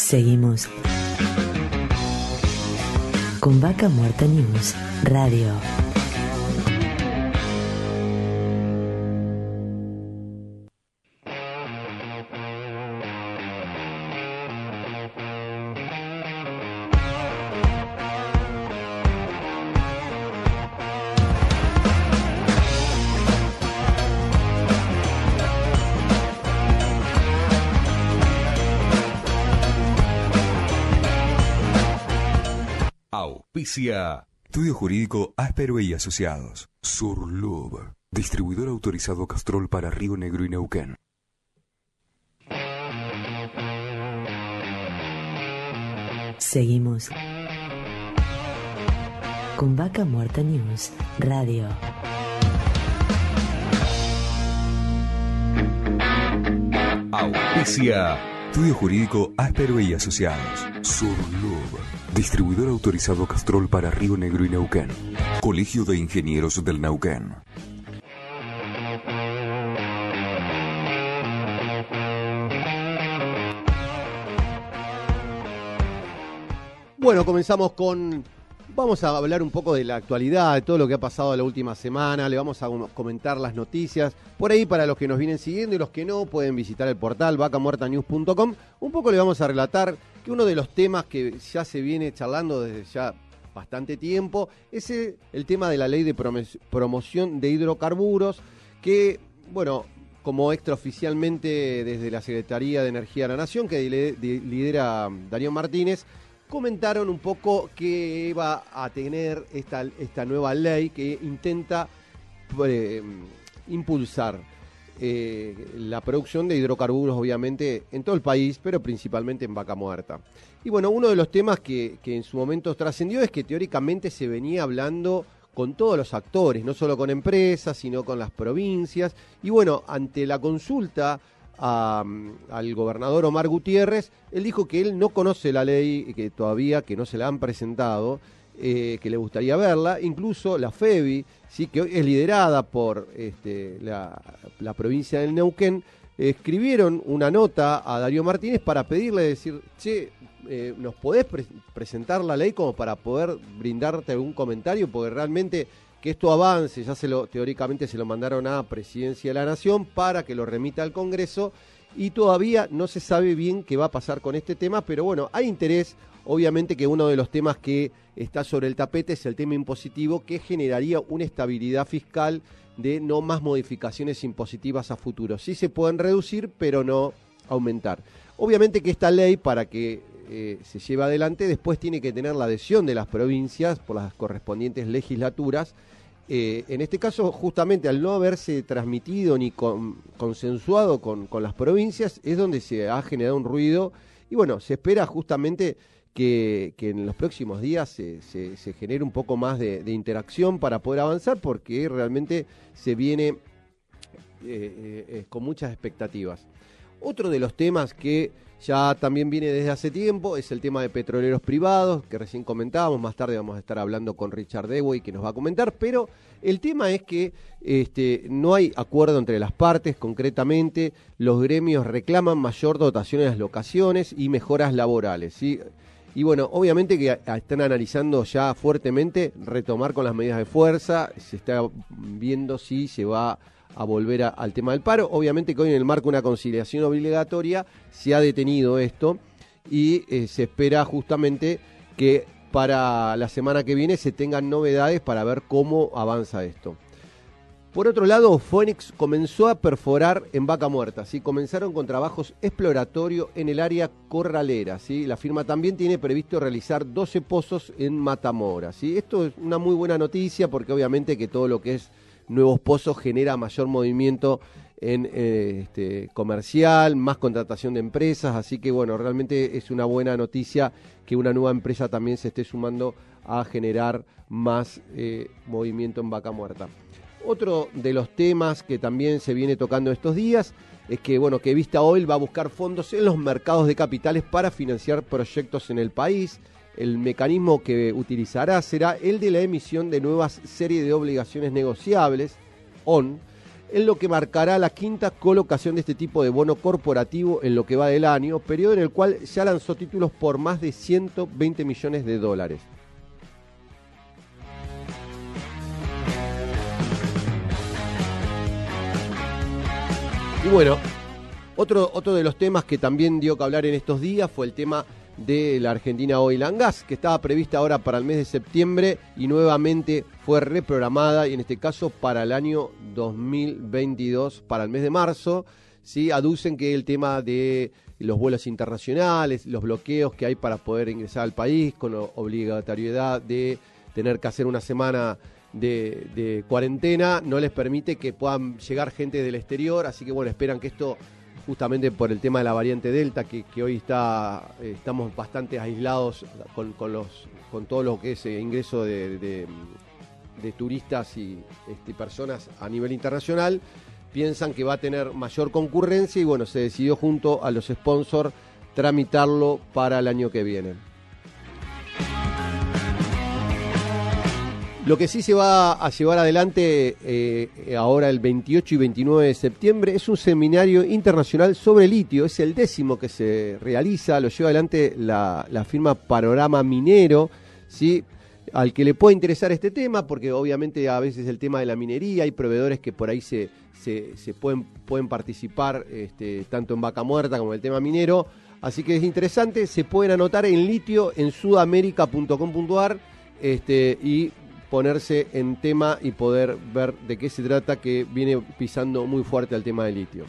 Seguimos con Vaca Muerta News Radio. Auspicia. Estudio Jurídico Áspero y Asociados. Surlub. Distribuidor autorizado Castrol para Río Negro y Neuquén. Seguimos con Vaca Muerta News Radio. Auspicia. Estudio Jurídico Áspero y Asociados. Surlub. Distribuidor autorizado Castrol para Río Negro y Neuquén. Colegio de Ingenieros del Neuquén. Bueno, comenzamos con. Vamos a hablar un poco de la actualidad, de todo lo que ha pasado la última semana. Le vamos a comentar las noticias. Por ahí, para los que nos vienen siguiendo y los que no, pueden visitar el portal vacamuertanews.com. Un poco le vamos a relatar que uno de los temas que ya se viene charlando desde ya bastante tiempo es el tema de la ley de promoción de hidrocarburos, que, bueno, como extraoficialmente desde la Secretaría de Energía de la Nación, que lidera Darío Martínez, comentaron un poco que va a tener esta, esta nueva ley que intenta eh, impulsar eh, la producción de hidrocarburos, obviamente, en todo el país, pero principalmente en Vaca Muerta. Y bueno, uno de los temas que, que en su momento trascendió es que teóricamente se venía hablando con todos los actores, no solo con empresas, sino con las provincias. Y bueno, ante la consulta al gobernador Omar Gutiérrez, él dijo que él no conoce la ley, que todavía que no se la han presentado, eh, que le gustaría verla, incluso la FEBI, ¿sí? que hoy es liderada por este, la, provincia del Neuquén, escribieron una nota a Darío Martínez para pedirle decir, che, eh, ¿nos podés presentar la ley como para poder brindarte algún comentario? Porque realmente que esto avance, ya se lo, teóricamente se lo mandaron a Presidencia de la Nación para que lo remita al Congreso y todavía no se sabe bien qué va a pasar con este tema, pero bueno, hay interés, obviamente que uno de los temas que está sobre el tapete es el tema impositivo que generaría una estabilidad fiscal de no más modificaciones impositivas a futuro. Sí se pueden reducir, pero no aumentar. Obviamente que esta ley, para que eh, se lleve adelante, después tiene que tener la adhesión de las provincias por las correspondientes legislaturas. Eh, en este caso, justamente al no haberse transmitido ni consensuado con, las provincias, es donde se ha generado un ruido. Y bueno, se espera justamente que, en los próximos días se, genere un poco más de, interacción para poder avanzar, porque realmente se viene eh, con muchas expectativas. Otro de los temas que ya también viene desde hace tiempo es el tema de petroleros privados, que recién comentábamos, más tarde vamos a estar hablando con Richard Dewey, que nos va a comentar, pero el tema es que este, no hay acuerdo entre las partes, concretamente los gremios reclaman mayor dotación en las locaciones y mejoras laborales. Y bueno, obviamente que están analizando ya fuertemente retomar con las medidas de fuerza, se está viendo si se va a volver al tema del paro. Obviamente que hoy en el marco de una conciliación obligatoria se ha detenido esto y eh, se espera justamente que para la semana que viene se tengan novedades para ver cómo avanza esto. Por otro lado, Phoenix comenzó a perforar en Vaca Muerta, ¿sí? comenzaron con trabajos exploratorios en el área corralera. ¿sí? La firma también tiene previsto realizar 12 pozos en Matamora. ¿sí? Esto es una muy buena noticia porque obviamente que todo lo que es nuevos pozos genera mayor movimiento en eh, este, comercial, más contratación de empresas, así que bueno, realmente es una buena noticia que una nueva empresa también se esté sumando a generar más eh, movimiento en vaca muerta. Otro de los temas que también se viene tocando estos días es que bueno, que Vista Oil va a buscar fondos en los mercados de capitales para financiar proyectos en el país el mecanismo que utilizará será el de la emisión de nuevas series de obligaciones negociables, ON, en lo que marcará la quinta colocación de este tipo de bono corporativo en lo que va del año, periodo en el cual ya lanzó títulos por más de 120 millones de dólares. Y bueno, otro, otro de los temas que también dio que hablar en estos días fue el tema de la Argentina Oil and Gas, que estaba prevista ahora para el mes de septiembre y nuevamente fue reprogramada, y en este caso para el año 2022, para el mes de marzo. ¿sí? Aducen que el tema de los vuelos internacionales, los bloqueos que hay para poder ingresar al país, con obligatoriedad de tener que hacer una semana de, de cuarentena, no les permite que puedan llegar gente del exterior, así que bueno, esperan que esto justamente por el tema de la variante Delta, que, hoy está, eh, estamos bastante aislados con, los, con todo lo que es eh, ingreso de, turistas y este, personas a nivel internacional, piensan que va a tener mayor concurrencia y bueno, se decidió junto a los sponsors tramitarlo para el año que viene. Lo que sí se va a llevar adelante eh, ahora el 28 y 29 de septiembre es un seminario internacional sobre litio. Es el décimo que se realiza, lo lleva adelante la, firma Panorama Minero, ¿sí? al que le puede interesar este tema, porque obviamente a veces el tema de la minería, hay proveedores que por ahí se, se, pueden, pueden participar este, tanto en vaca muerta como en el tema minero. Así que es interesante, se pueden anotar en litio en sudamerica.com.ar este, y ponerse en tema y poder ver de qué se trata que viene pisando muy fuerte al tema del litio.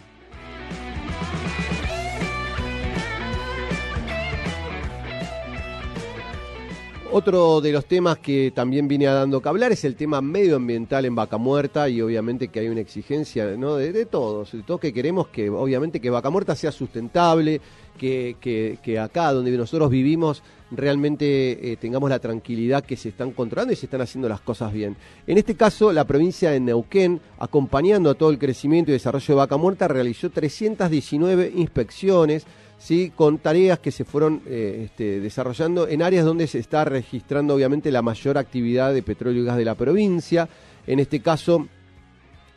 Otro de los temas que también viene dando que hablar es el tema medioambiental en Vaca Muerta y obviamente que hay una exigencia ¿no? de, todos, de todos que queremos que obviamente que Vaca Muerta sea sustentable, que, que acá donde nosotros vivimos realmente eh, tengamos la tranquilidad que se están controlando y se están haciendo las cosas bien. En este caso, la provincia de Neuquén, acompañando a todo el crecimiento y desarrollo de Vaca Muerta, realizó 319 inspecciones. ¿sí? con tareas que se fueron eh, este, desarrollando en áreas donde se está registrando obviamente la mayor actividad de petróleo y gas de la provincia. En este caso,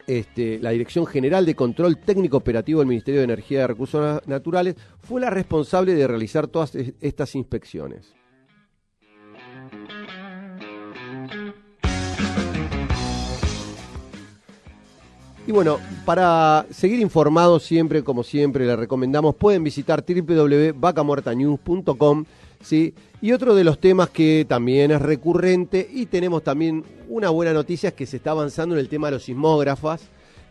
este, la Dirección General de Control Técnico Operativo del Ministerio de Energía y Recursos Naturales fue la responsable de realizar todas estas inspecciones. Y bueno, para seguir informados siempre, como siempre, les recomendamos, pueden visitar www.vacamuertanews.com ¿sí? Y otro de los temas que también es recurrente y tenemos también una buena noticia es que se está avanzando en el tema de los sismógrafos,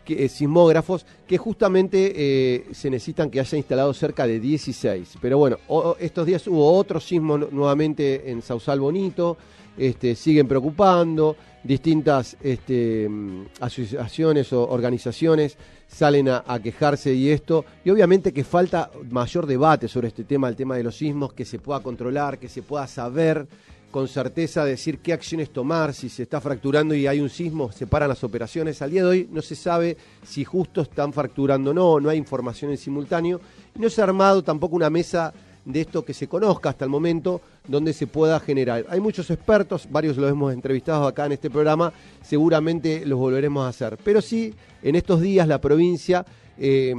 que, eh, sismógrafos, que justamente eh, se necesitan que haya instalado cerca de 16. Pero bueno, estos días hubo otro sismo nuevamente en Sausal Bonito, este, siguen preocupando, distintas este, mm, asociaciones o organizaciones salen a, quejarse y esto, y obviamente que falta mayor debate sobre este tema, el tema de los sismos, que se pueda controlar, que se pueda saber con certeza decir qué acciones tomar, si se está fracturando y hay un sismo, se paran las operaciones. Al día de hoy no se sabe si justo están fracturando o no, no hay información en simultáneo, no se ha armado tampoco una mesa de esto que se conozca hasta el momento donde se pueda generar. Hay muchos expertos, varios los hemos entrevistado acá en este programa, seguramente los volveremos a hacer. Pero sí, en estos días la provincia eh,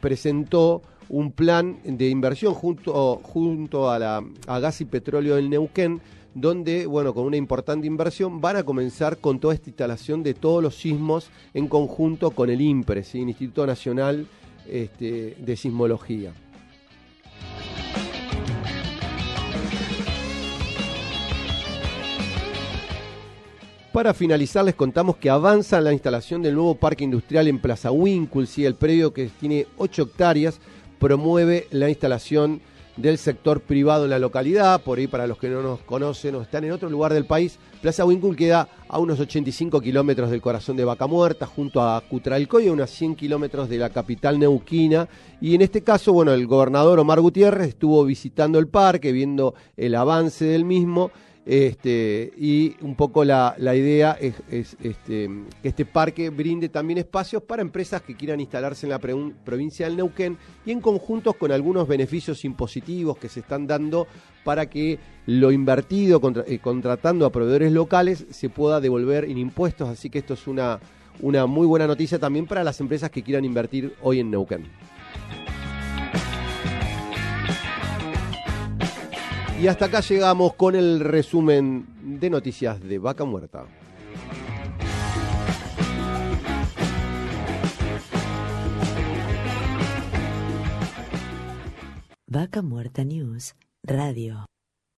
presentó un plan de inversión junto, junto a, la, a Gas y Petróleo del Neuquén, donde, bueno, con una importante inversión van a comenzar con toda esta instalación de todos los sismos en conjunto con el INPRE, Instituto Nacional este, de Sismología. Para finalizar, les contamos que avanza la instalación del nuevo parque industrial en Plaza Winkle, el predio que tiene 8 hectáreas promueve la instalación del sector privado en la localidad. Por ahí, para los que no nos conocen o están en otro lugar del país, Plaza Winkle queda a unos 85 kilómetros del corazón de Vaca Muerta, junto a Cutralcoy, a unos 100 kilómetros de la capital neuquina. Y en este caso, bueno, el gobernador Omar Gutiérrez estuvo visitando el parque, viendo el avance del mismo este, y un poco la, idea es, este, que este parque brinde también espacios para empresas que quieran instalarse en la provincia del Neuquén y en conjuntos con algunos beneficios impositivos que se están dando para que lo invertido eh, contratando a proveedores locales se pueda devolver en impuestos. Así que esto es una, una muy buena noticia también para las empresas que quieran invertir hoy en Neuquén. Y hasta acá llegamos con el resumen de noticias de Vaca Muerta. Vaca Muerta News Radio.